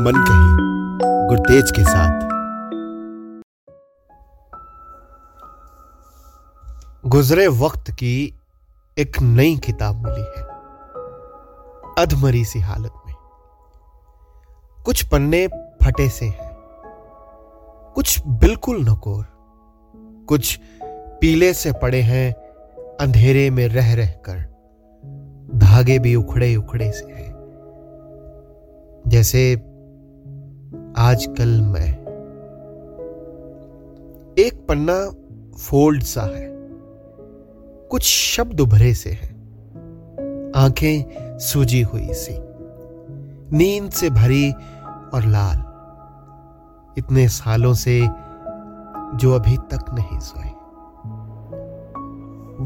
मन कही गुरतेज के साथ। गुजरे वक्त की एक नई किताब मिली है, अधमरी सी हालत में। कुछ पन्ने फटे से हैं, कुछ बिल्कुल नकोर, कुछ पीले से पड़े हैं, अंधेरे में रह रह कर, धागे भी उखड़े उखड़े से हैं। जैसे आजकल मैं। एक पन्ना फोल्ड सा है। कुछ शब्द उभरे से हैं। आँखें सूजी हुई सी। नींद से भरी और लाल। इतने सालों से जो अभी तक नहीं सोए।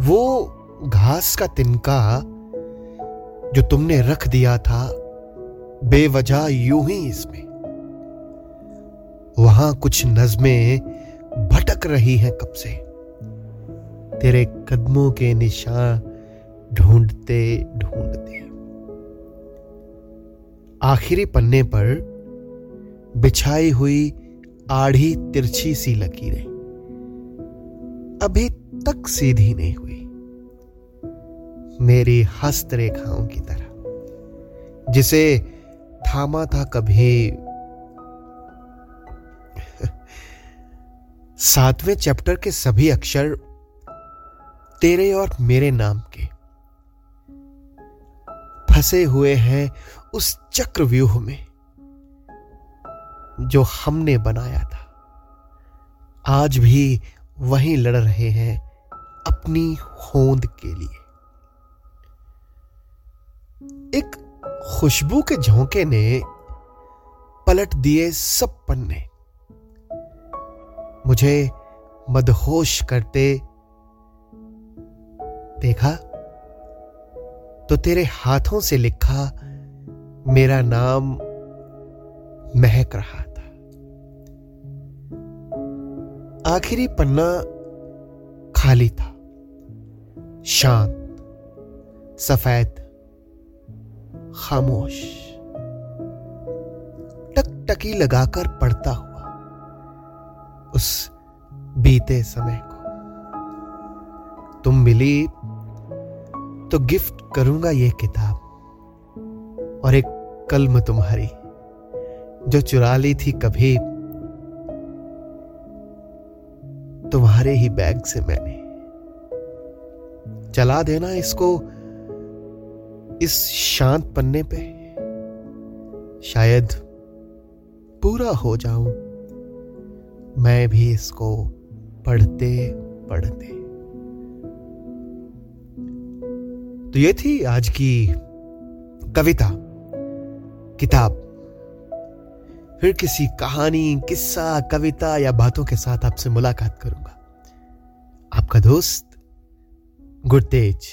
वो घास का तिनका जो तुमने रख दिया था बेवजह यूँ ही इसमें। वहाँ कुछ नजमें भटक रही हैं कब से। तेरे कदमों के निशान ढूंढते ढूंढते आखिरी पन्ने पर बिछाई हुई आढ़ी तिरछी सी लकीरें। अभी तक सीधी नहीं हुई। मेरी हस्त रेखाओं की तरह, जिसे थामा था कभी। सातवें चैप्टर के सभी अक्षर तेरे और मेरे नाम के। फंसे हुए हैं उस चक्रव्यूह में जो हमने बनाया था। आज भी वहीं लड़ रहे हैं अपनी होंद के लिए। एक खुशबू के झोंके ने पलट दिए सब पन्ने। मुझे मदहोश करते देखा तो तेरे हाथों से लिखा मेरा नाम महक रहा था। आखिरी पन्ना खाली था, शांत, सफ़ेद खामोश। टकटकी लगाकर पढ़ता हुआ, उस बीते समय को, तुम मिली तो गिफ्ट करूँगा ये किताब, और एक कलम तुम्हारी, जो चुरा ली थी कभी, तुम्हारे ही बैग से मैंने। चला देना इसको इस शांत पन्ने पे शायद पूरा हो जाऊँ, मैं भी इसको पढ़ते पढ़ते। तो ये थी आज की कविता, किताब। फिर किसी कहानी, किस्सा, कविता या बातों के साथ आपसे मुलाकात करूँगा। आपका दोस्त गुरतेज।